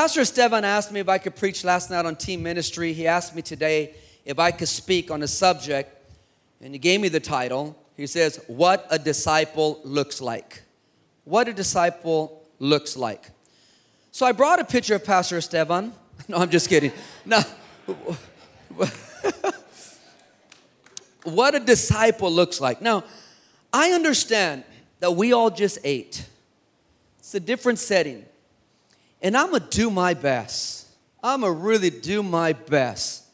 Pastor Esteban asked me if I could preach last night on team ministry. He asked me today if I could speak on a subject, and he gave me the title. He says, What a Disciple Looks Like. What a Disciple Looks Like. So I brought a picture of Pastor Esteban. No, I'm just kidding. No. what a disciple looks like. Now, I understand that we all just ate. It's a different setting. And I'm gonna do my best. I'm gonna really do my best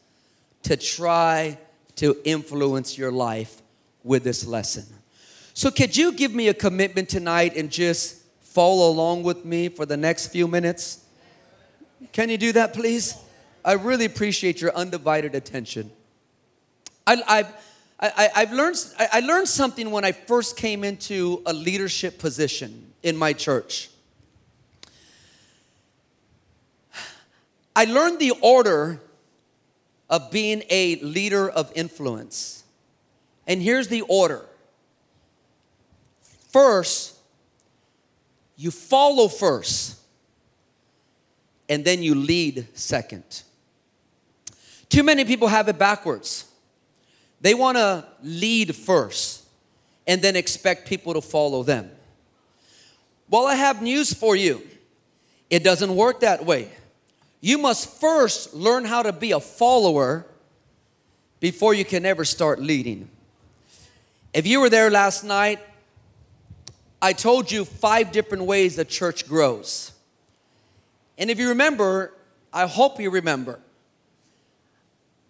to try to influence your life with this lesson. So, could you give me a commitment tonight and just follow along with me for the next few minutes? Can you do that, please? I really appreciate your undivided attention. I, I've, I, I've learned, I learned something when I first came into a leadership position in my church. I learned the order of being a leader of influence. And here's the order first, you follow first, and then you lead second. Too many people have it backwards. They want to lead first and then expect people to follow them. Well, I have news for you. It doesn't work that way. You must first learn how to be a follower before you can ever start leading. If you were there last night, I told you five different ways the church grows. And if you remember, I hope you remember,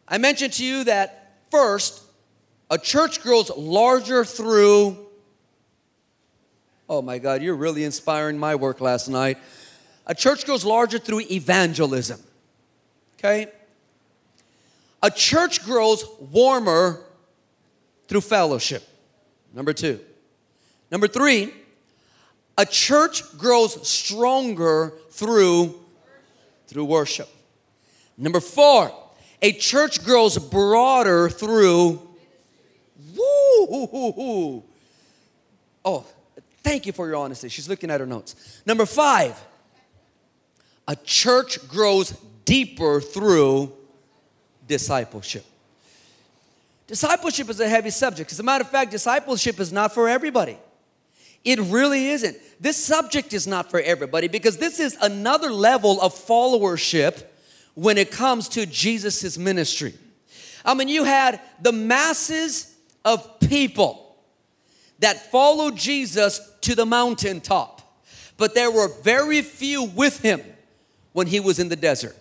I mentioned to you that first, a church grows larger through. Oh my God, you're really inspiring my work last night. A church grows larger through evangelism. Okay? A church grows warmer through fellowship. Number two. Number three, a church grows stronger through through worship. Number four, a church grows broader through woo. Oh, thank you for your honesty. She's looking at her notes. Number five, a church grows deeper through discipleship. Discipleship is a heavy subject. As a matter of fact, discipleship is not for everybody. It really isn't. This subject is not for everybody because this is another level of followership when it comes to Jesus' ministry. I mean, you had the masses of people that followed Jesus to the mountaintop, but there were very few with him when he was in the desert.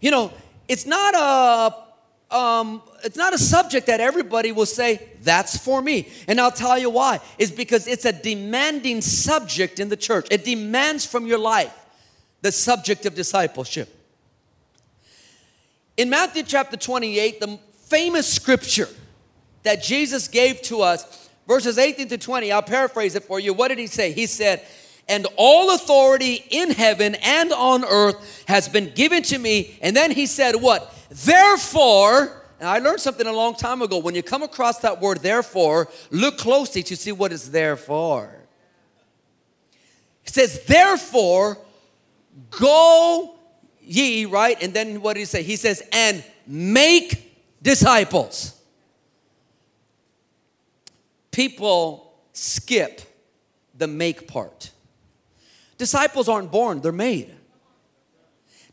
You know, it's not a um, it's not a subject that everybody will say that's for me. And i'll tell you why. Is because it's a demanding subject in the church. It demands from your life the subject of discipleship. In matthew chapter 28 the famous scripture that jesus gave to us verses 18 to 20 i'll paraphrase it for you. What did he say? He said and all authority in heaven and on earth has been given to me. And then he said, What? Therefore, and I learned something a long time ago. When you come across that word, therefore, look closely to see what it's there for. It says, Therefore, go ye, right? And then what did he say? He says, And make disciples. People skip the make part. Disciples aren't born, they're made.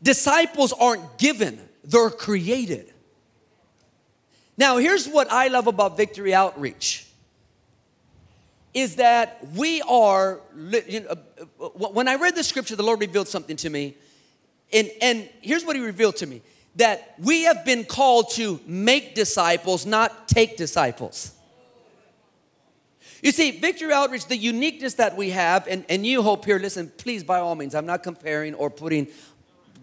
Disciples aren't given, they're created. Now, here's what I love about Victory Outreach is that we are, you know, uh, uh, when I read the scripture, the Lord revealed something to me. And, and here's what He revealed to me that we have been called to make disciples, not take disciples. You see, Victory Outreach, the uniqueness that we have, and, and you hope here, listen, please, by all means, I'm not comparing or putting,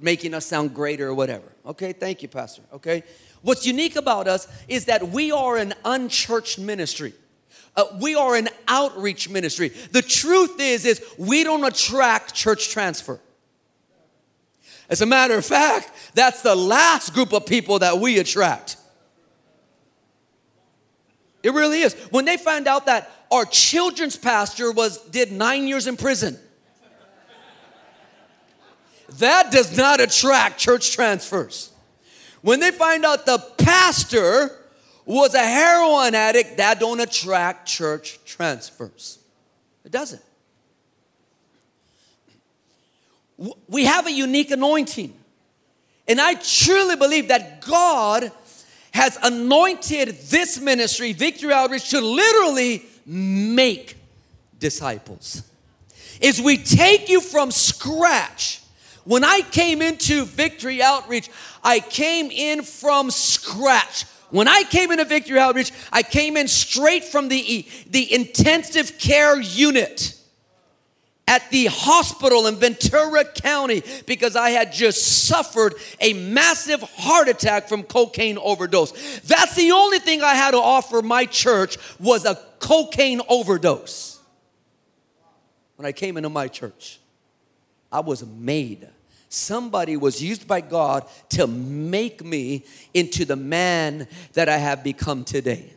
making us sound greater or whatever. Okay, thank you, Pastor. Okay. What's unique about us is that we are an unchurched ministry. Uh, we are an outreach ministry. The truth is, is we don't attract church transfer. As a matter of fact, that's the last group of people that we attract. It really is. When they find out that our children's pastor was did nine years in prison. that does not attract church transfers. When they find out the pastor was a heroin addict, that don't attract church transfers. It doesn't. We have a unique anointing. And I truly believe that God has anointed this ministry, Victory Outreach, to literally make disciples. Is we take you from scratch. When I came into Victory Outreach, I came in from scratch. When I came into Victory Outreach, I came in straight from the, the intensive care unit at the hospital in Ventura County because I had just suffered a massive heart attack from cocaine overdose. That's the only thing I had to offer my church was a cocaine overdose. When I came into my church, I was made. Somebody was used by God to make me into the man that I have become today.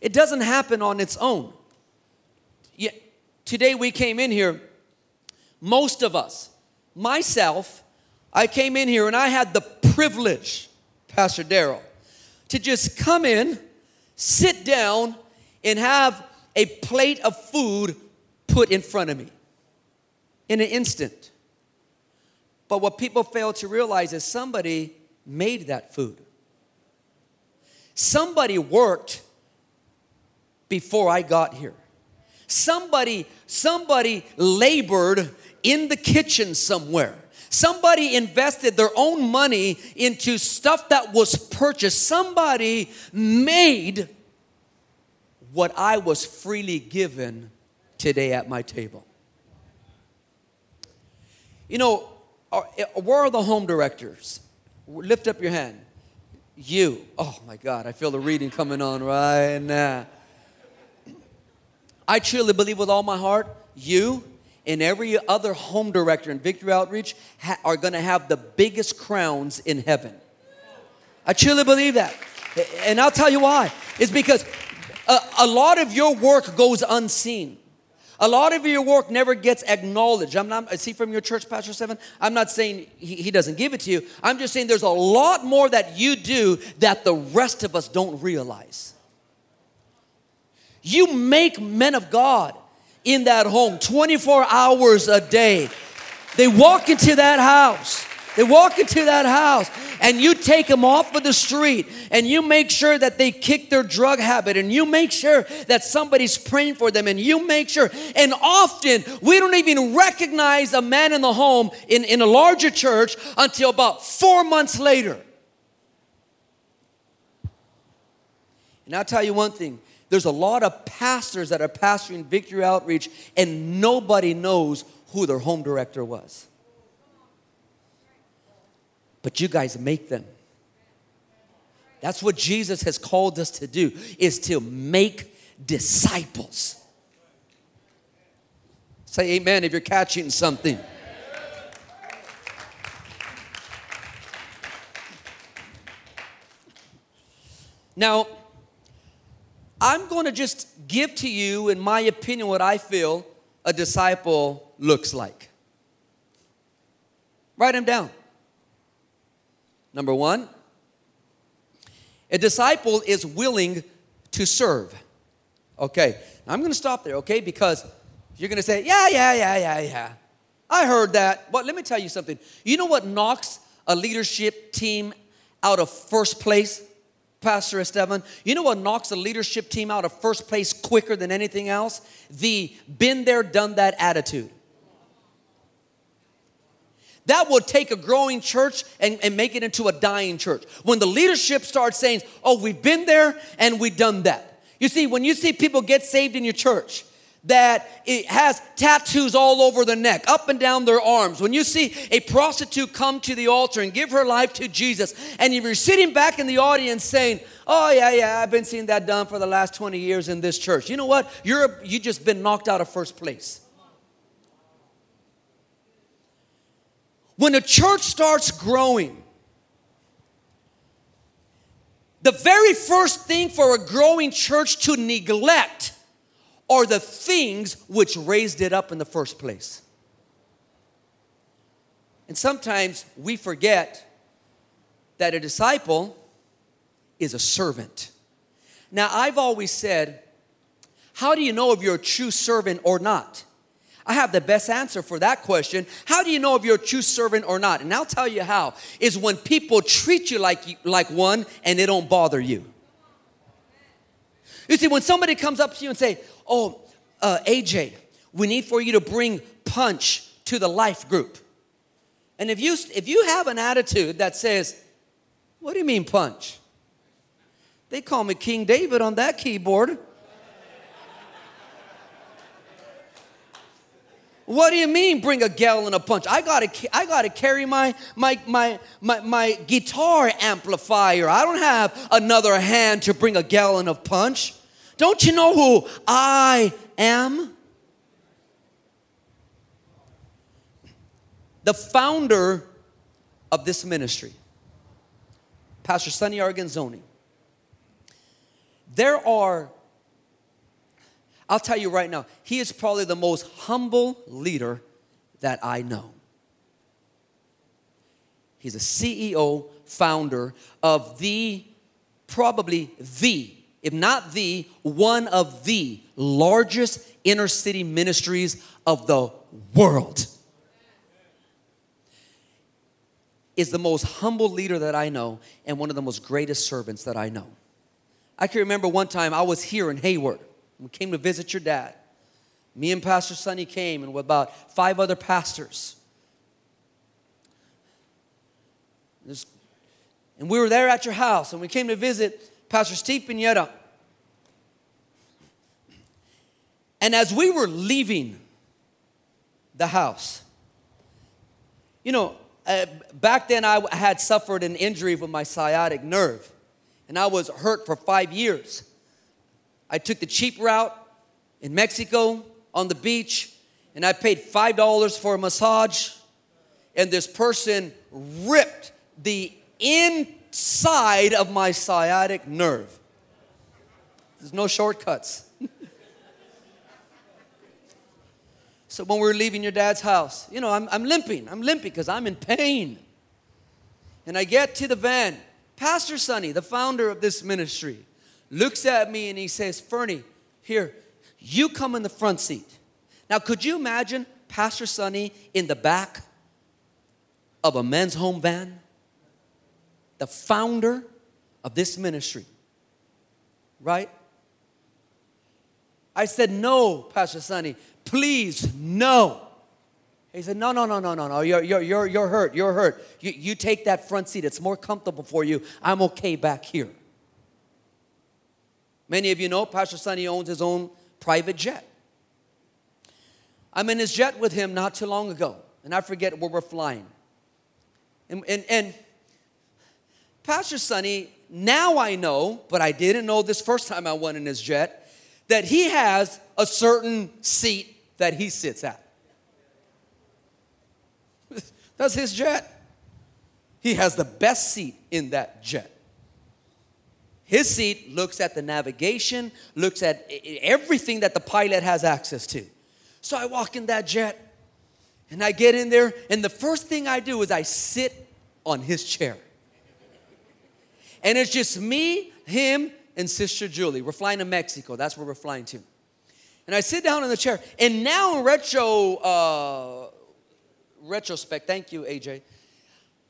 It doesn't happen on its own. Today we came in here, most of us, myself, I came in here and I had the privilege, Pastor Daryl, to just come in, sit down, and have a plate of food put in front of me in an instant. But what people fail to realize is somebody made that food. Somebody worked before I got here. Somebody, somebody labored in the kitchen somewhere. Somebody invested their own money into stuff that was purchased. Somebody made what I was freely given today at my table. You know, where are the home directors? Lift up your hand. You. Oh my God, I feel the reading coming on right now. I truly believe with all my heart, you and every other home director in Victory Outreach ha- are going to have the biggest crowns in heaven. I truly believe that. And I'll tell you why. It's because a, a lot of your work goes unseen. A lot of your work never gets acknowledged. I'm not, I see from your church, Pastor Seven, I'm not saying he, he doesn't give it to you. I'm just saying there's a lot more that you do that the rest of us don't realize. You make men of God in that home 24 hours a day. They walk into that house. They walk into that house and you take them off of the street and you make sure that they kick their drug habit and you make sure that somebody's praying for them and you make sure. And often we don't even recognize a man in the home in, in a larger church until about four months later. And I'll tell you one thing there's a lot of pastors that are pastoring Victory Outreach, and nobody knows who their home director was. But you guys make them. That's what Jesus has called us to do is to make disciples. Say amen if you're catching something. Now, I'm going to just give to you, in my opinion, what I feel a disciple looks like. Write them down. Number one, a disciple is willing to serve. Okay, I'm going to stop there, okay? Because you're going to say, yeah, yeah, yeah, yeah, yeah. I heard that. But let me tell you something. You know what knocks a leadership team out of first place? Pastor Esteban, you know what knocks a leadership team out of first place quicker than anything else? The been there, done that attitude. That will take a growing church and, and make it into a dying church. When the leadership starts saying, Oh, we've been there and we've done that. You see, when you see people get saved in your church, that it has tattoos all over their neck, up and down their arms. When you see a prostitute come to the altar and give her life to Jesus, and you're sitting back in the audience saying, "Oh yeah, yeah, I've been seeing that done for the last 20 years in this church," you know what? You're you just been knocked out of first place. When a church starts growing, the very first thing for a growing church to neglect are the things which raised it up in the first place. And sometimes we forget that a disciple is a servant. Now, I've always said, how do you know if you're a true servant or not? I have the best answer for that question. How do you know if you're a true servant or not? And I'll tell you how. Is when people treat you like like one and they don't bother you. You see, when somebody comes up to you and say, "Oh, uh, AJ, we need for you to bring punch to the life group," and if you if you have an attitude that says, "What do you mean punch?" They call me King David on that keyboard. What do you mean bring a gallon of punch? I gotta, I gotta carry my, my, my, my, my guitar amplifier. I don't have another hand to bring a gallon of punch. Don't you know who I am? The founder of this ministry, Pastor Sonny Arguinzoni. There are I'll tell you right now, he is probably the most humble leader that I know. He's a CEO, founder of the, probably the, if not the, one of the largest inner city ministries of the world. Is the most humble leader that I know and one of the most greatest servants that I know. I can remember one time I was here in Hayward we came to visit your dad. Me and Pastor Sonny came, and with about five other pastors. And we were there at your house, and we came to visit Pastor Steve Pineda. And as we were leaving the house, you know, uh, back then I had suffered an injury with my sciatic nerve, and I was hurt for five years. I took the cheap route in Mexico on the beach, and I paid $5 for a massage, and this person ripped the inside of my sciatic nerve. There's no shortcuts. so when we are leaving your dad's house, you know, I'm, I'm limping. I'm limping because I'm in pain. And I get to the van. Pastor Sonny, the founder of this ministry, looks at me and he says, Fernie, here, you come in the front seat. Now, could you imagine Pastor Sonny in the back of a men's home van? The founder of this ministry, right? I said, No, Pastor Sonny, please, no. He said, No, no, no, no, no, no. You're, you're, you're, you're hurt. You're hurt. You, you take that front seat. It's more comfortable for you. I'm okay back here. Many of you know Pastor Sonny owns his own private jet. I'm in his jet with him not too long ago, and I forget where we're flying. And, and, and Pastor Sonny, now I know, but I didn't know this first time I went in his jet, that he has a certain seat that he sits at. That's his jet. He has the best seat in that jet. His seat looks at the navigation, looks at everything that the pilot has access to. So I walk in that jet and I get in there, and the first thing I do is I sit on his chair. And it's just me, him, and Sister Julie. We're flying to Mexico. That's where we're flying to. And I sit down in the chair. And now in retro uh, retrospect, thank you, AJ.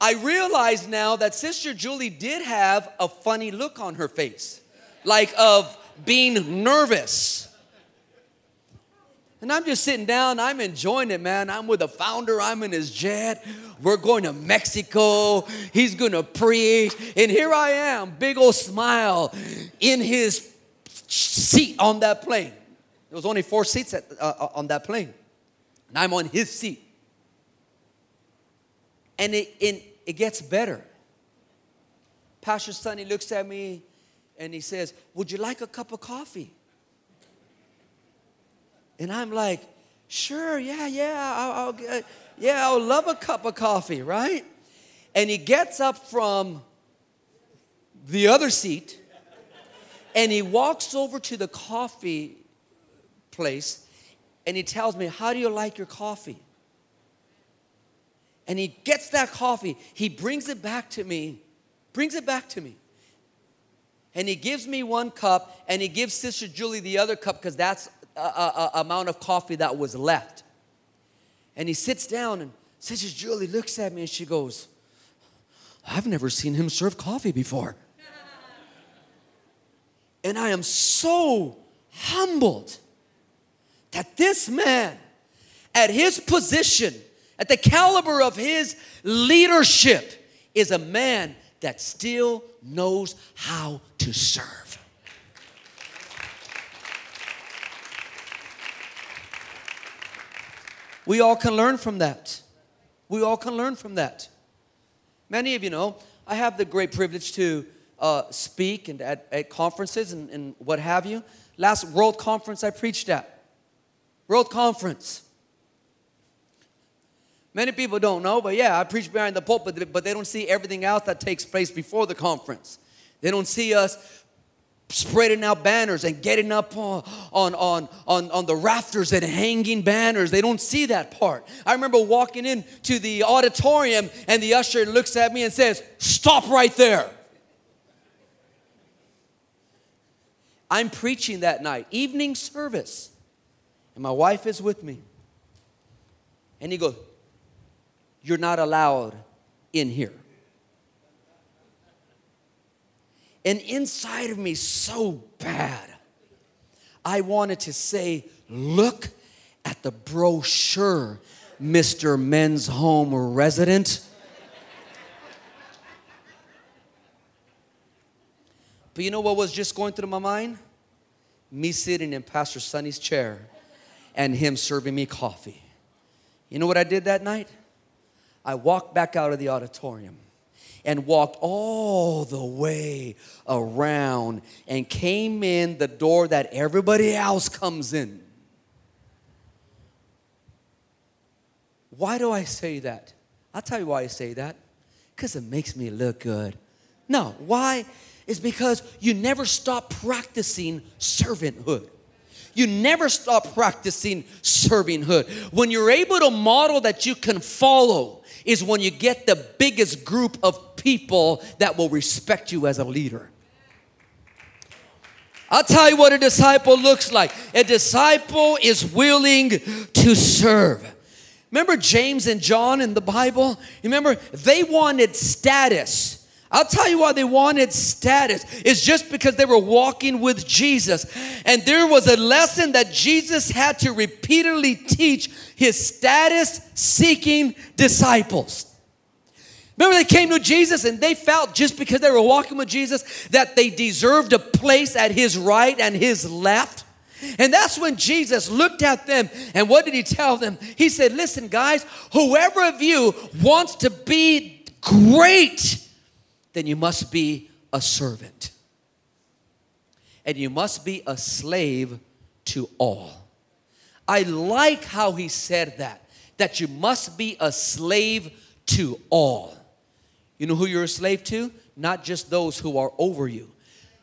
I realize now that Sister Julie did have a funny look on her face, like of being nervous. And I'm just sitting down, I'm enjoying it, man. I'm with the founder, I'm in his jet. We're going to Mexico. He's gonna preach. And here I am, big old smile in his seat on that plane. There was only four seats at, uh, uh on that plane. And I'm on his seat. And it, it gets better. Pastor Sonny looks at me and he says, Would you like a cup of coffee? And I'm like, Sure, yeah, yeah, I'll, I'll yeah, I'll love a cup of coffee, right? And he gets up from the other seat and he walks over to the coffee place and he tells me, How do you like your coffee? and he gets that coffee. He brings it back to me, brings it back to me. And he gives me one cup, and he gives Sister Julie the other cup because that's amount of coffee that was left. And he sits down, and Sister Julie looks at me and she goes, I've never seen him serve coffee before. and I am so humbled that this man, at his position, at the caliber of his leadership, is a man that still knows how to serve. We all can learn from that. We all can learn from that. Many of you know, I have the great privilege to uh, speak and at, at conferences and, and what have you. Last World Conference I preached at. World Conference. Many people don't know, but yeah, I preach behind the pulpit, but they don't see everything else that takes place before the conference. They don't see us spreading out banners and getting up on, on, on, on, on the rafters and hanging banners. They don't see that part. I remember walking into the auditorium and the usher looks at me and says, Stop right there. I'm preaching that night, evening service, and my wife is with me. And he goes, You're not allowed in here. And inside of me, so bad, I wanted to say, Look at the brochure, Mr. Men's Home Resident. But you know what was just going through my mind? Me sitting in Pastor Sonny's chair and him serving me coffee. You know what I did that night? I walked back out of the auditorium and walked all the way around and came in the door that everybody else comes in. Why do I say that? I'll tell you why I say that. Because it makes me look good. No, why? Is because you never stop practicing servanthood. You never stop practicing servinghood. When you're able to model that you can follow, is when you get the biggest group of people that will respect you as a leader. I'll tell you what a disciple looks like. A disciple is willing to serve. Remember James and John in the Bible? Remember, they wanted status. I'll tell you why they wanted status. It's just because they were walking with Jesus. And there was a lesson that Jesus had to repeatedly teach his status seeking disciples. Remember, they came to Jesus and they felt just because they were walking with Jesus that they deserved a place at his right and his left. And that's when Jesus looked at them and what did he tell them? He said, Listen, guys, whoever of you wants to be great then you must be a servant. And you must be a slave to all. I like how he said that, that you must be a slave to all. You know who you're a slave to? Not just those who are over you,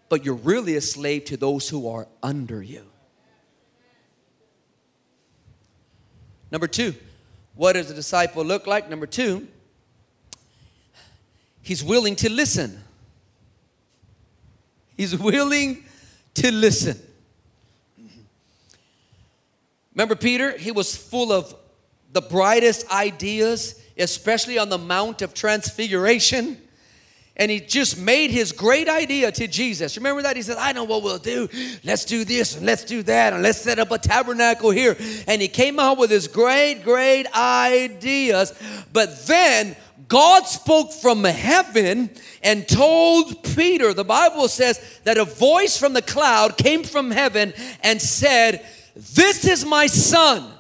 but you're really a slave to those who are under you. Number two, what does a disciple look like? Number two, He's willing to listen. He's willing to listen. Remember Peter? He was full of the brightest ideas, especially on the Mount of Transfiguration. And he just made his great idea to Jesus. Remember that? He said, I know what we'll do. Let's do this and let's do that and let's set up a tabernacle here. And he came out with his great, great ideas. But then God spoke from heaven and told Peter, the Bible says that a voice from the cloud came from heaven and said, This is my son,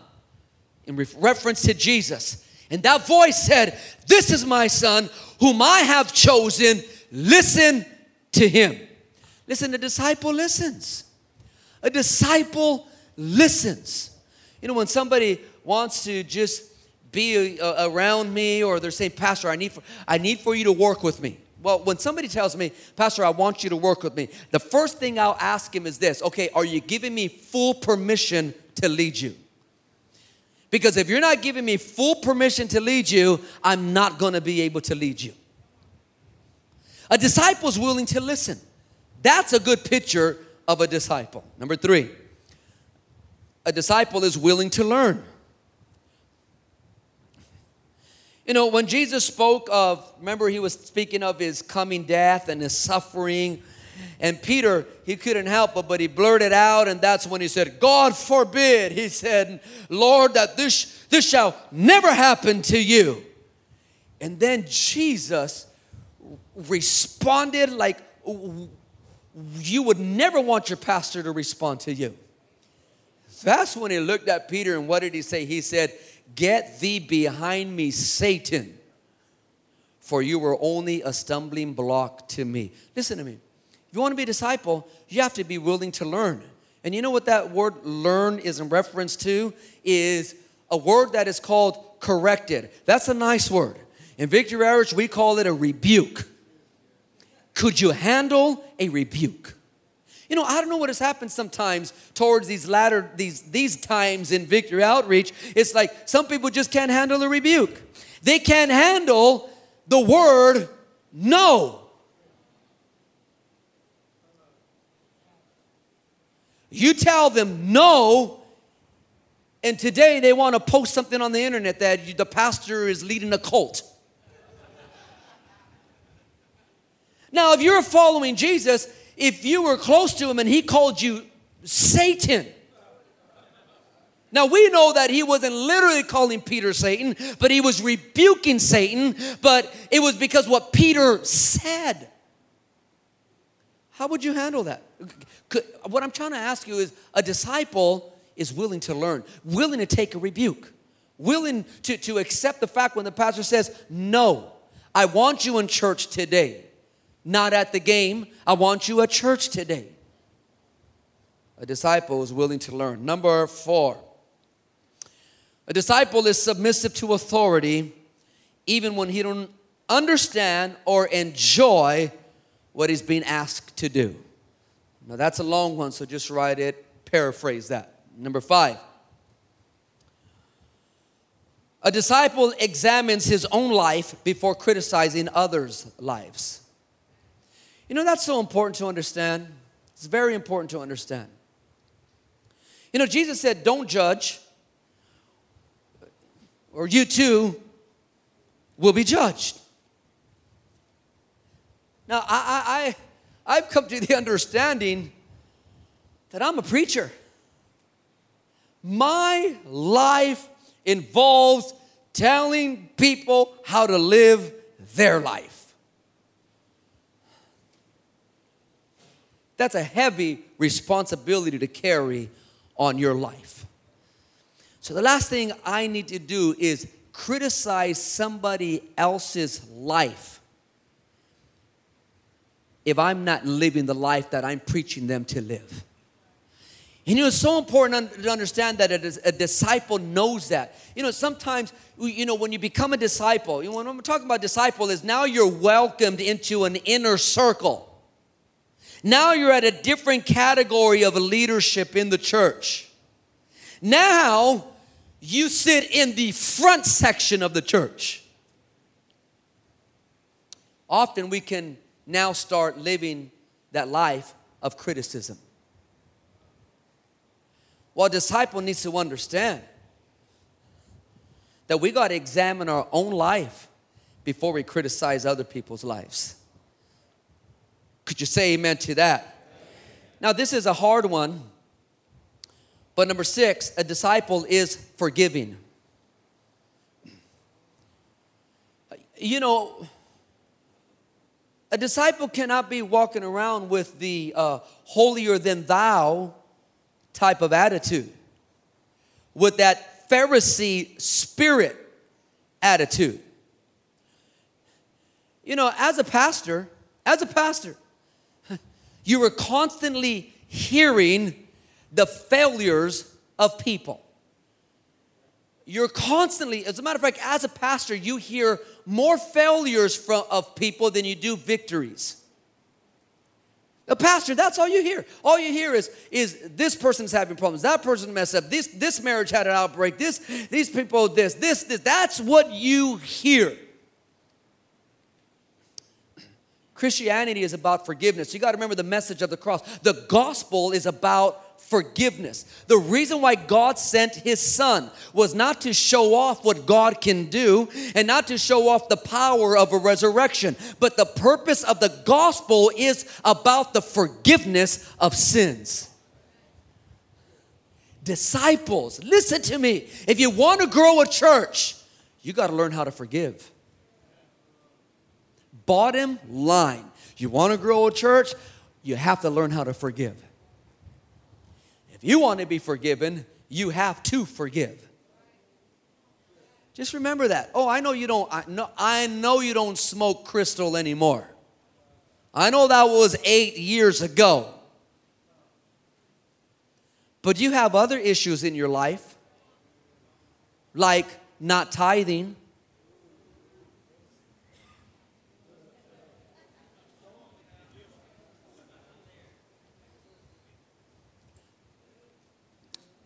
in reference to Jesus. And that voice said, This is my son whom I have chosen. Listen to him. Listen, a disciple listens. A disciple listens. You know, when somebody wants to just be uh, around me or they're saying, Pastor, I need, for, I need for you to work with me. Well, when somebody tells me, Pastor, I want you to work with me, the first thing I'll ask him is this okay, are you giving me full permission to lead you? Because if you're not giving me full permission to lead you, I'm not going to be able to lead you. A disciple is willing to listen. That's a good picture of a disciple. Number three, a disciple is willing to learn. You know, when Jesus spoke of, remember, he was speaking of his coming death and his suffering. And Peter, he couldn't help it, but he blurted out, and that's when he said, God forbid. He said, Lord, that this, this shall never happen to you. And then Jesus responded like you would never want your pastor to respond to you. That's when he looked at Peter, and what did he say? He said, Get thee behind me, Satan, for you were only a stumbling block to me. Listen to me. If you want to be a disciple, you have to be willing to learn. And you know what that word learn is in reference to? Is a word that is called corrected. That's a nice word. In Victory Outreach, we call it a rebuke. Could you handle a rebuke? You know, I don't know what has happened sometimes towards these latter these these times in victory outreach. It's like some people just can't handle a rebuke. They can't handle the word no. You tell them no, and today they want to post something on the internet that the pastor is leading a cult. Now, if you're following Jesus, if you were close to him and he called you Satan. Now we know that he wasn't literally calling Peter Satan, but he was rebuking Satan, but it was because what Peter said. How would you handle that? What I'm trying to ask you is a disciple is willing to learn, willing to take a rebuke, willing to, to accept the fact when the pastor says, No, I want you in church today not at the game. I want you at church today. A disciple is willing to learn. Number four, a disciple is submissive to authority even when he don't understand or enjoy what he's being asked to do. Now that's a long one, so just write it, paraphrase that. Number five, a disciple examines his own life before criticizing others' lives. You know, that's so important to understand. It's very important to understand. You know, Jesus said, Don't judge, or you too will be judged. Now, I, I, I, I've come to the understanding that I'm a preacher. My life involves telling people how to live their life. That's a heavy responsibility to carry on your life. So, the last thing I need to do is criticize somebody else's life if I'm not living the life that I'm preaching them to live. And you know, it's so important to understand that a, disciple knows that. You know, sometimes, you know, when you become a disciple, you know, when I'm talking about disciple, is now you're welcomed into an inner circle. Now you're at a different category of leadership in the church. Now you sit in the front section of the church. Often we can now start living that life of criticism. Well, a disciple needs to understand that we got to examine our own life before we criticize other people's lives. Could you say amen to that? Now, this is a hard one, but number six, a disciple is forgiving. You know, a disciple cannot be walking around with the uh, holier than thou type of attitude, with that Pharisee spirit attitude. You know, as a pastor, as a pastor, you were constantly hearing the failures of people. You're constantly, as a matter of fact, as a pastor, you hear more failures from, of people than you do victories. A pastor, that's all you hear. All you hear is, is this person's having problems, that person messed up, this, this marriage had an outbreak, this, these people, this, this, this. That's what you hear. Christianity is about forgiveness. You got to remember the message of the cross. The gospel is about forgiveness. The reason why God sent his son was not to show off what God can do and not to show off the power of a resurrection, but the purpose of the gospel is about the forgiveness of sins. Disciples, listen to me. If you want to grow a church, you got to learn how to forgive. Bottom line you want to grow a church, you have to learn how to forgive. If you want to be forgiven, you have to forgive. Just remember that. Oh, I know you don't I know, I know you don't smoke crystal anymore. I know that was 8 years ago. But you have other issues in your life like not tithing,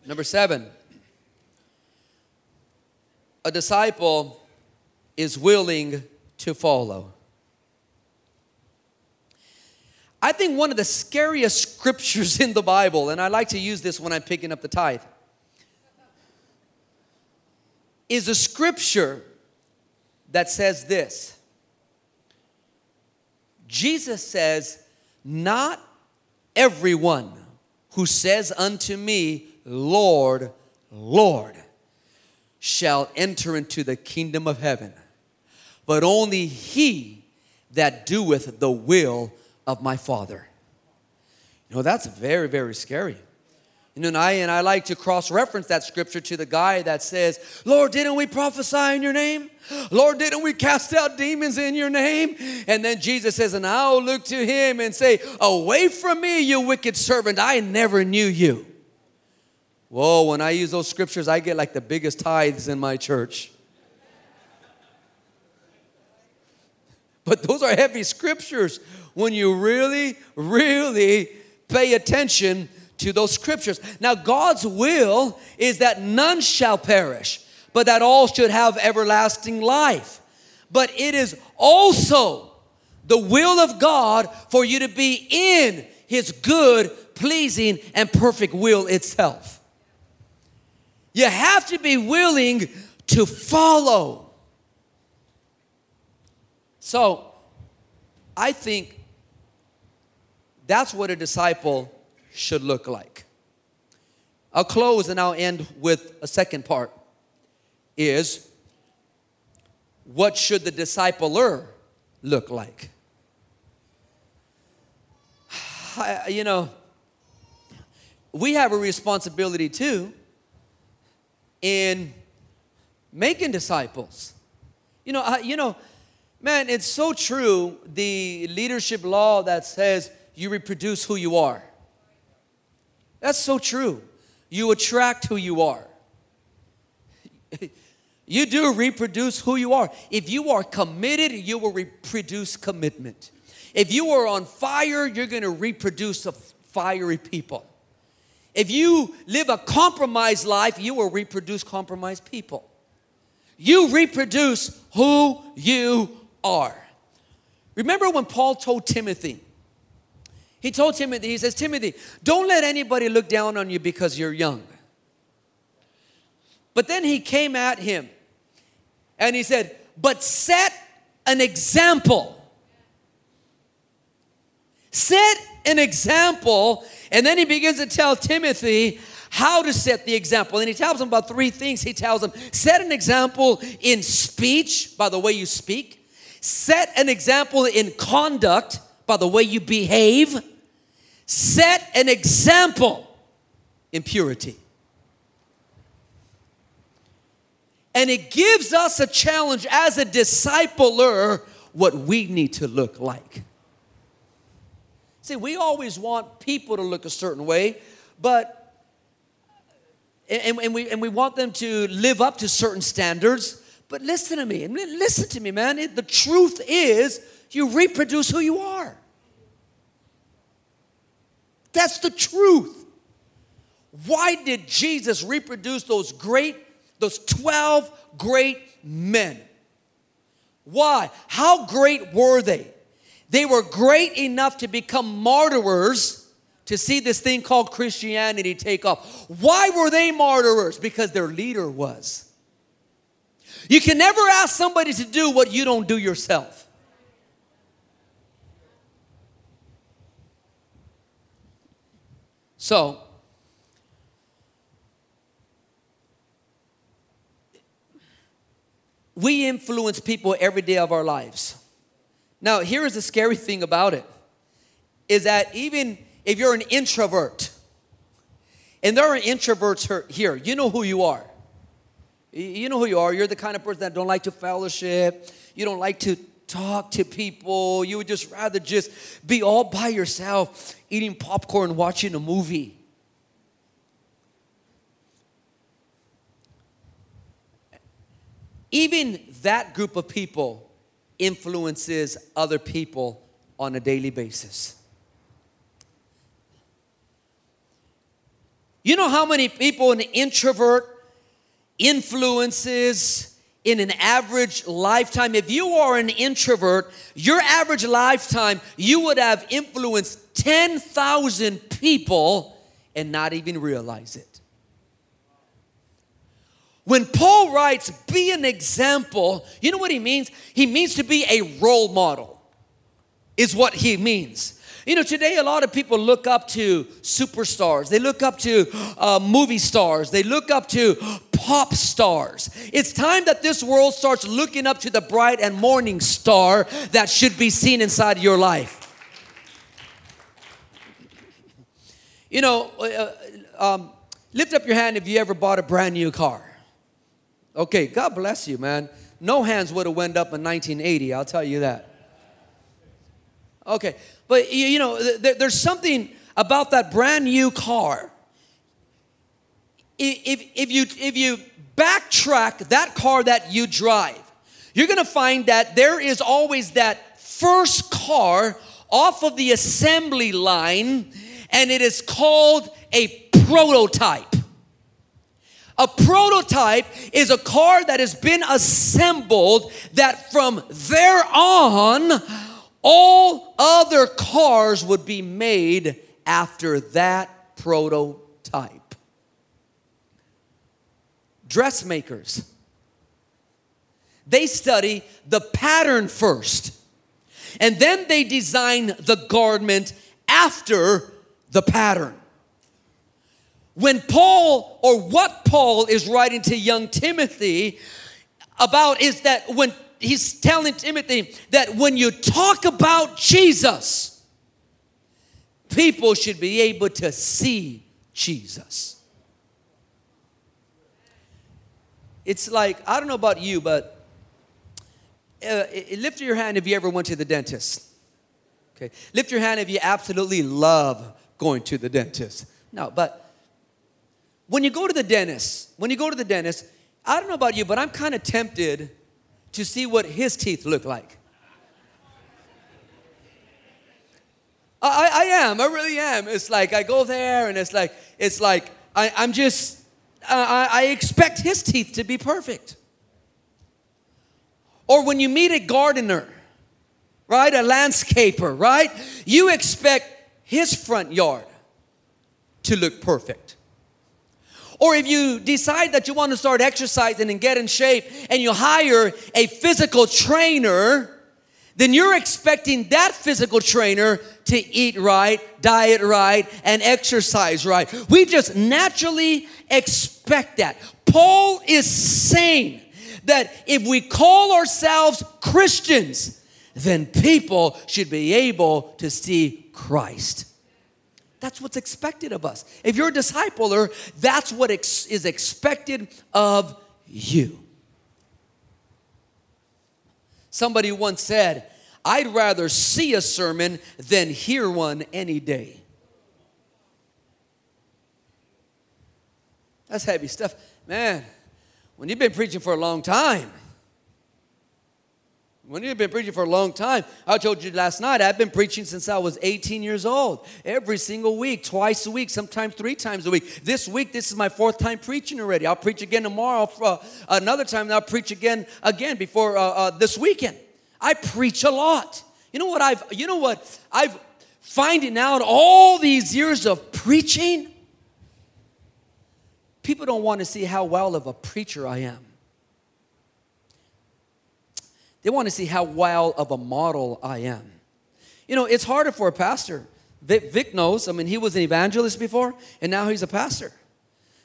Number seven, a disciple is willing to follow. I think one of the scariest scriptures in the Bible, and I like to use this when I'm picking up the tithe, is a scripture that says this Jesus says, Not everyone who says unto me, Lord, Lord, shall enter into the kingdom of heaven, but only he that doeth the will of my Father. You know, that's very, very scary. You know, and I, and I like to cross reference that scripture to the guy that says, Lord, didn't we prophesy in your name? Lord, didn't we cast out demons in your name? And then Jesus says, And I'll look to him and say, Away from me, you wicked servant, I never knew you. Whoa, when I use those scriptures, I get like the biggest tithes in my church. But those are heavy scriptures when you really, really pay attention to those scriptures. Now, God's will is that none shall perish, but that all should have everlasting life. But it is also the will of God for you to be in His good, pleasing, and perfect will itself. You have to be willing to follow. So, I think that's what a disciple should look like. I'll close and I'll end with a second part is what should the discipler look like? you know, we have a responsibility too in making disciples. You know, I, you know, man, it's so true. The leadership law that says you reproduce who you are. That's so true. You attract who you are. you do reproduce who you are. If you are committed, you will reproduce commitment. If you are on fire, you're going to reproduce a fiery people. If you live a compromised life, you will reproduce compromised people. You reproduce who you are. Remember when Paul told Timothy, he told Timothy, he says, Timothy, don't let anybody look down on you because you're young. But then he came at him and he said, but set an example. Set an example. And then he begins to tell Timothy how to set the example. And he tells him about three things. He tells him set an example in speech, by the way you speak, set an example in conduct, by the way you behave, set an example in purity. And it gives us a challenge as a discipler what we need to look like. See, we always want people to look a certain way, but and, and, we and we want them to live up to certain standards. But listen to me, listen to me, man. The truth is, you reproduce who you are. that's the truth. Why did Jesus reproduce those great, those 12 great men? Why? How great were they? They were great enough to become martyrs to see this thing called Christianity take off. Why were they martyrs? Because their leader was. You can never ask somebody to do what you don't do yourself. So, we influence people every day of our lives. Now, here is the scary thing about it is that even if you're an introvert, and there are introverts here, you know who you are. You know who you are. You're the kind of person that don't like to fellowship. You don't like to talk to people. You would just rather just be all by yourself, eating popcorn, watching a movie. Even that group of people influences other people on a daily basis. You know how many people an introvert influences in an average lifetime? If you are an introvert, your average lifetime, you would have influenced 10,000 people and not even realize it. When Paul writes, be an example, you know what he means? He means to be a role model, is what he means. You know, today a lot of people look up to superstars. They look up to uh, movie stars. They look up to pop stars. It's time that this world starts looking up to the bright and morning star that should be seen inside your life. You know, uh, um, lift up your hand if you ever bought a brand new car. Okay, God bless you, man. No hands would have went up in 1980, I'll tell you that. Okay, but you know, there's something about that brand new car. If, if, you, if you backtrack that car that you drive, you're gonna find that there is always that first car off of the assembly line, and it is called a prototype. A prototype is a car that has been assembled that from there on, all other cars would be made after that prototype. Dressmakers, they study the pattern first, and then they design the garment after the pattern when Paul, or what Paul is writing to young Timothy about, is that when he's telling Timothy that when you talk about Jesus, people should be able to see Jesus. It's like, I don't know about you, but uh, lift your hand if you ever went to the dentist. Okay. Lift your hand if you absolutely love going to the dentist. No, but when you go to the dentist, when you go to the dentist, I don't know about you, but I'm kind of tempted to see what his teeth look like. I, I am, I really am. It's like I go there and it's like, it's like I, I'm just, I, I expect his teeth to be perfect. Or when you meet a gardener, right, a landscaper, right, you expect his front yard to look perfect. Or if you decide that you want to start exercising and get in shape and you hire a physical trainer, then you're expecting that physical trainer to eat right, diet right, and exercise right. We just naturally expect that. Paul is saying that if we call ourselves Christians, then people should be able to see Christ. That's what's expected of us. If you're a discipler, that's what ex- is expected of you. Somebody once said, I'd rather see a sermon than hear one any day. That's heavy stuff. Man, when you've been preaching for a long time, When you've been preaching for a long time, I told you last night, I've been preaching since I was 18 years old. Every single week, twice a week, sometimes three times a week. This week, this is my fourth time preaching already. I'll preach again tomorrow. Uh, another time, and I'll preach again again before uh, uh, this weekend. I preach a lot. You know what I've, you know what I've finding out all these years of preaching? People don't want to see how well of a preacher I am. They want to see how well of a model I am. You know, it's harder for a pastor. Vic, Vic knows, I mean, he was an evangelist before, and now he's a pastor.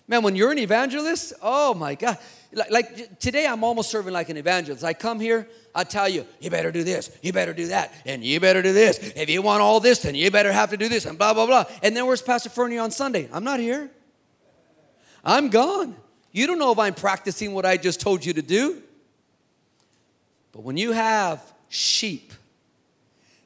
Man, when you're an evangelist, oh my God. Like, like, today, I'm almost serving like an evangelist. I come here, I tell you, you better do this, you better do that, and you better do this. If you want all this, then you better have to do this, and blah, blah, blah. And then where's Pastor Fernie on Sunday? I'm not here. I'm gone. You don't know if I'm practicing what I just told you to do. But when you have sheep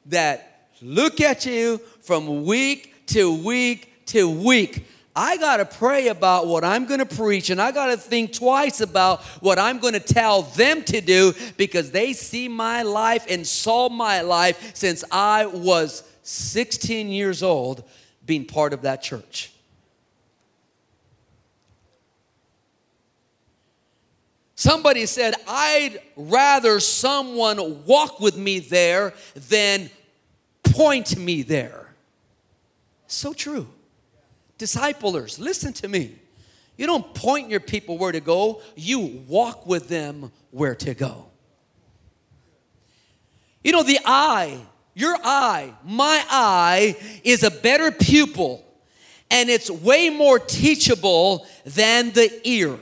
that look at you from week to week to week, I got to pray about what I'm going to preach and I got to think twice about what I'm going to tell them to do because they see my life and saw my life since I was 16 years old being part of that church. Somebody said, I'd rather someone walk with me there than point me there. So true. Disciplers, listen to me. You don't point your people where to go, you walk with them where to go. You know, the eye, your eye, my eye, is a better pupil and it's way more teachable than the ear.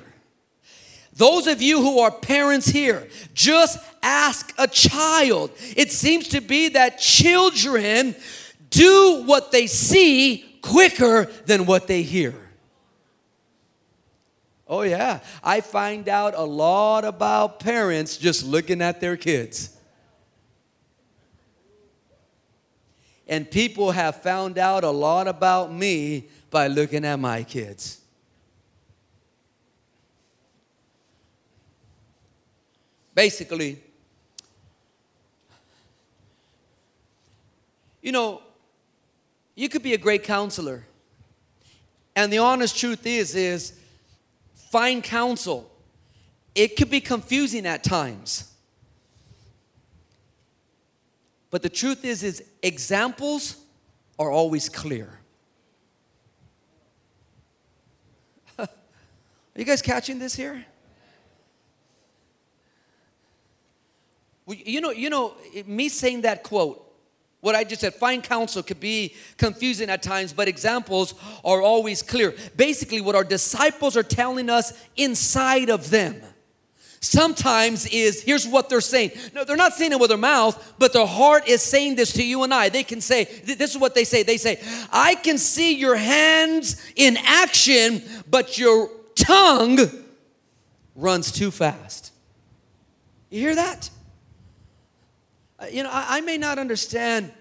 Those of you who are parents here, just ask a child. It seems to be that children do what they see quicker than what they hear. Oh, yeah. I find out a lot about parents just looking at their kids. And people have found out a lot about me by looking at my kids. Basically, you know, you could be a great counselor. And the honest truth is is find counsel. It could be confusing at times. But the truth is is examples are always clear. are you guys catching this here? You know, you know, me saying that quote, what I just said, find counsel could be confusing at times, but examples are always clear. Basically, what our disciples are telling us inside of them sometimes is here's what they're saying. No, they're not saying it with their mouth, but their heart is saying this to you and I. They can say, this is what they say. They say, I can see your hands in action, but your tongue runs too fast. You hear that? Uh, you know, I, I may not understand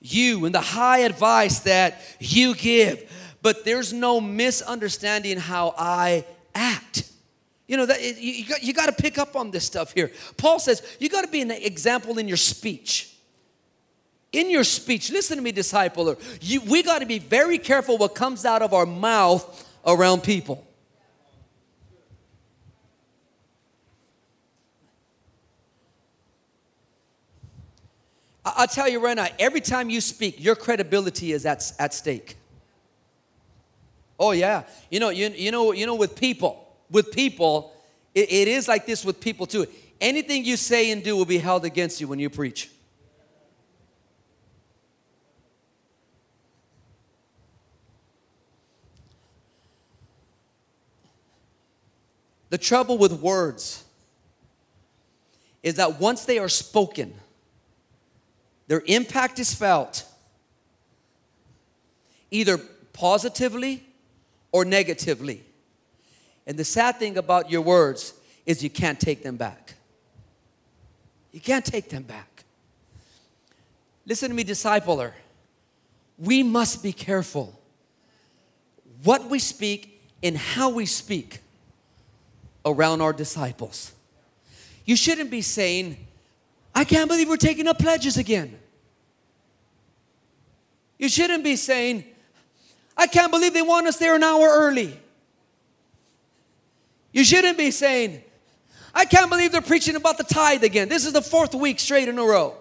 you and the high advice that you give, but there's no misunderstanding how I act. You know, that, you, you, got, you got to pick up on this stuff here. Paul says you got to be an example in your speech. In your speech, listen to me, discipler. You, we got to be very careful what comes out of our mouth around people. I'll tell you right now, every time you speak, your credibility is at, at stake. Oh yeah. You know, you, you know, you know, with people, with people, it, it is like this with people too. Anything you say and do will be held against you when you preach. The trouble with words is that once they are spoken, their impact is felt either positively or negatively. And the sad thing about your words is you can't take them back. You can't take them back. Listen to me, discipler. We must be careful what we speak and how we speak around our disciples. You shouldn't be saying, I can't believe we're taking up pledges again. You shouldn't be saying, I can't believe they want us there an hour early. You shouldn't be saying, I can't believe they're preaching about the tithe again. This is the fourth week straight in a row.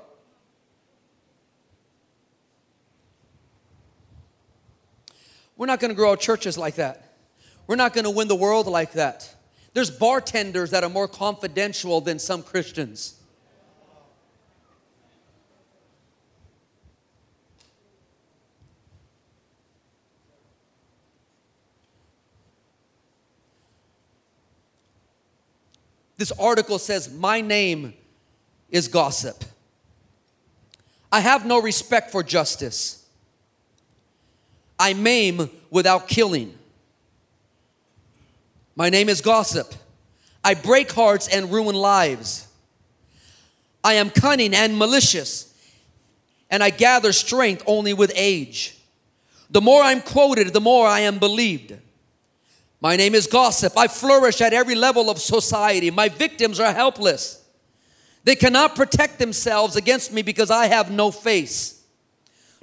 We're not going to grow our churches like that. We're not going to win the world like that. There's bartenders that are more confidential than some Christians. This article says, My name is gossip. I have no respect for justice. I maim without killing. My name is gossip. I break hearts and ruin lives. I am cunning and malicious, and I gather strength only with age. The more I'm quoted, the more I am believed. My name is gossip. I flourish at every level of society. My victims are helpless. They cannot protect themselves against me because I have no face.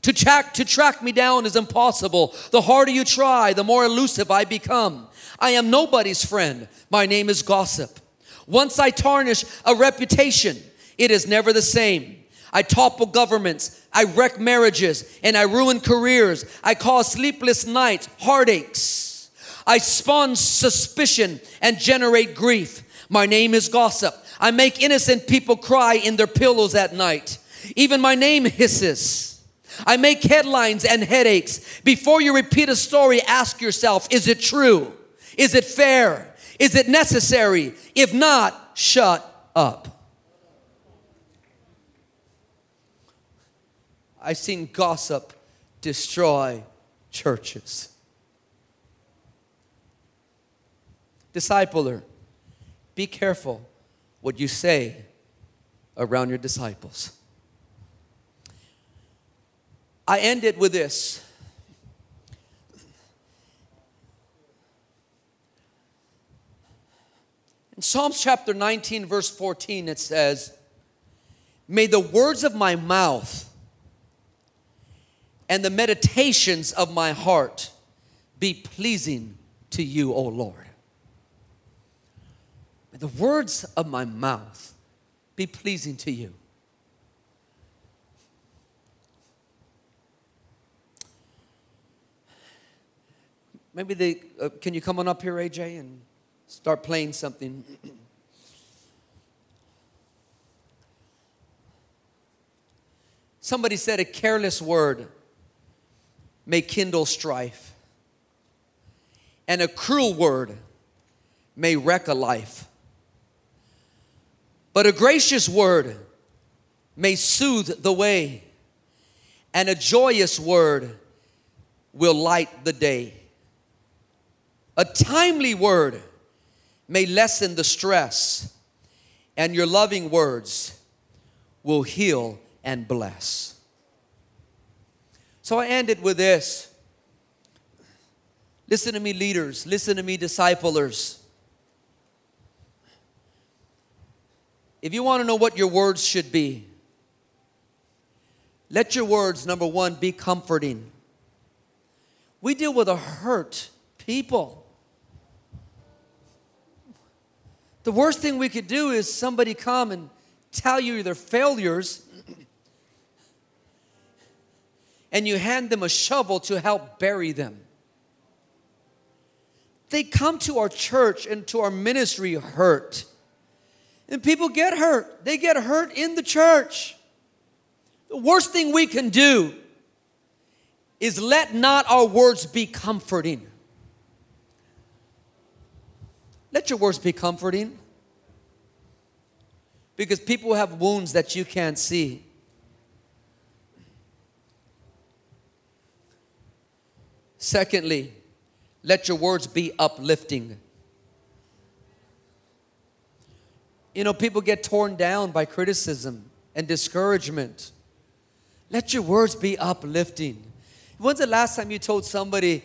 To track, to track me down is impossible. The harder you try, the more elusive I become. I am nobody's friend. My name is gossip. Once I tarnish a reputation, it is never the same. I topple governments, I wreck marriages, and I ruin careers. I cause sleepless nights, heartaches. I spawn suspicion and generate grief. My name is gossip. I make innocent people cry in their pillows at night. Even my name hisses. I make headlines and headaches. Before you repeat a story, ask yourself is it true? Is it fair? Is it necessary? If not, shut up. I've seen gossip destroy churches. Discipler, be careful what you say around your disciples. I end it with this. In Psalms chapter 19, verse 14, it says, May the words of my mouth and the meditations of my heart be pleasing to you, O Lord the words of my mouth be pleasing to you. Maybe they, uh, can you come on up here, AJ, and start playing something? Somebody said a careless word may kindle strife, and a cruel word may wreck a life. But a gracious word may soothe the way, and a joyous word will light the day. A timely word may lessen the stress, and your loving words will heal and bless. So I ended with this. Listen to me, leaders. Listen to me, disciplers. If you want to know what your words should be, let your words, number one, be comforting. We deal with a hurt people. The worst thing we could do is somebody come and tell you their failures and you hand them a shovel to help bury them. They come to our church and to our ministry hurt. And people get hurt. They get hurt in the church. The worst thing we can do is let not our words be comforting. Let your words be comforting. Because people have wounds that you can't see. Secondly, let your words be uplifting. You know, people get torn down by criticism and discouragement. Let your words be uplifting. When's the last time you told somebody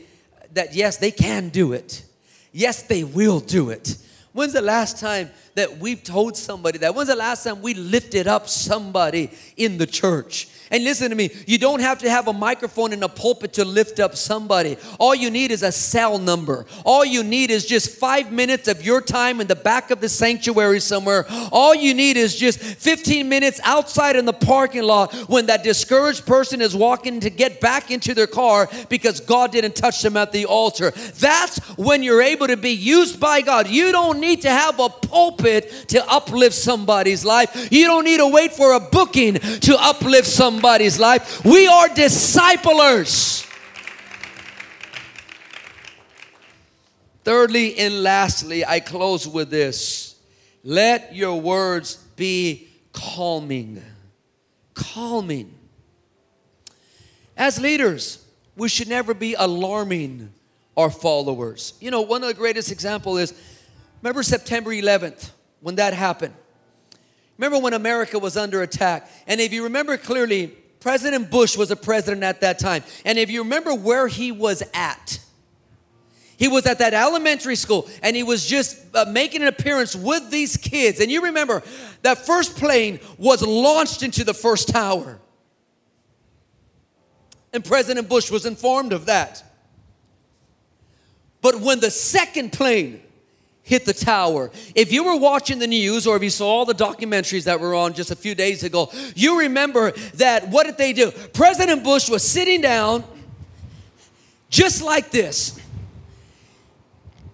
that yes, they can do it? Yes, they will do it. When's the last time that we've told somebody that? When's the last time we lifted up somebody in the church? And listen to me, you don't have to have a microphone in a pulpit to lift up somebody. All you need is a cell number. All you need is just five minutes of your time in the back of the sanctuary somewhere. All you need is just 15 minutes outside in the parking lot when that discouraged person is walking to get back into their car because God didn't touch them at the altar. That's when you're able to be used by God. You don't need to have a pulpit to uplift somebody's life. You don't need to wait for a booking to uplift somebody somebody's life. We are disciplers. Thirdly and lastly, I close with this let your words be calming. Calming. As leaders, we should never be alarming our followers. You know, one of the greatest example is remember September 11th when that happened. Remember when America was under attack? And if you remember clearly, President Bush was a president at that time. And if you remember where he was at, he was at that elementary school and he was just uh, making an appearance with these kids. And you remember that first plane was launched into the first tower. And President Bush was informed of that. But when the second plane hit the tower. If you were watching the news or if you saw all the documentaries that were on just a few days ago, you remember that what did they do? President Bush was sitting down just like this.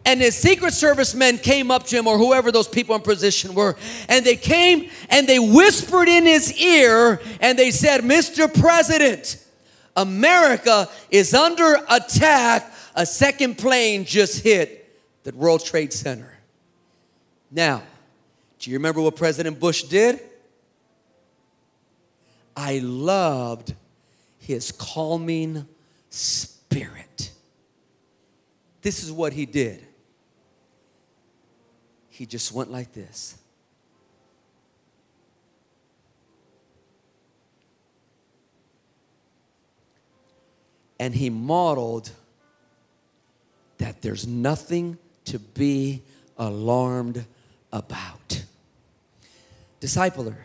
And his Secret Service men came up to him, or whoever those people in position were, and they came and they whispered in his ear and they said, Mr. President, America is under attack. A second plane just hit the World Trade Center. Now, do you remember what President Bush did? I loved his calming spirit. This is what he did. He just went like this. And he modeled that there's nothing to be alarmed about. Discipler,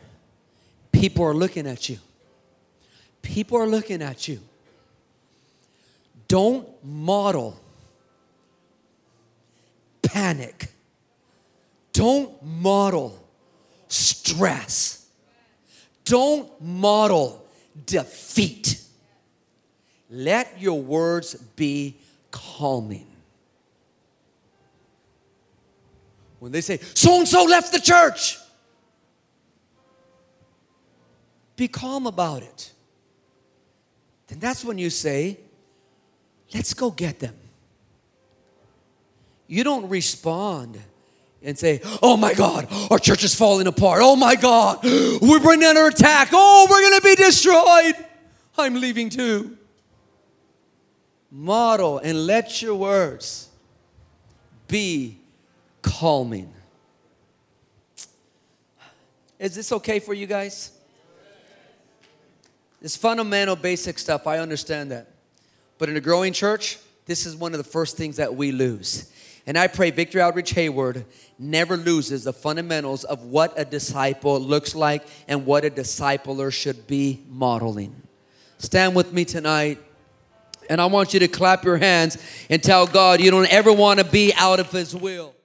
people are looking at you. People are looking at you. Don't model panic. Don't model stress. Don't model defeat. Let your words be calming. When they say, so and so left the church, be calm about it. Then that's when you say, let's go get them. You don't respond and say, Oh my God, our church is falling apart. Oh my God, we're bringing under attack. Oh, we're going to be destroyed. I'm leaving too. Model and let your words be calming. Is this okay for you guys? It's fundamental, basic stuff. I understand that. But in a growing church, this is one of the first things that we lose. And I pray Victory Outreach Hayward never loses the fundamentals of what a disciple looks like and what a discipler should be modeling. Stand with me tonight. And I want you to clap your hands and tell God you don't ever want to be out of His will.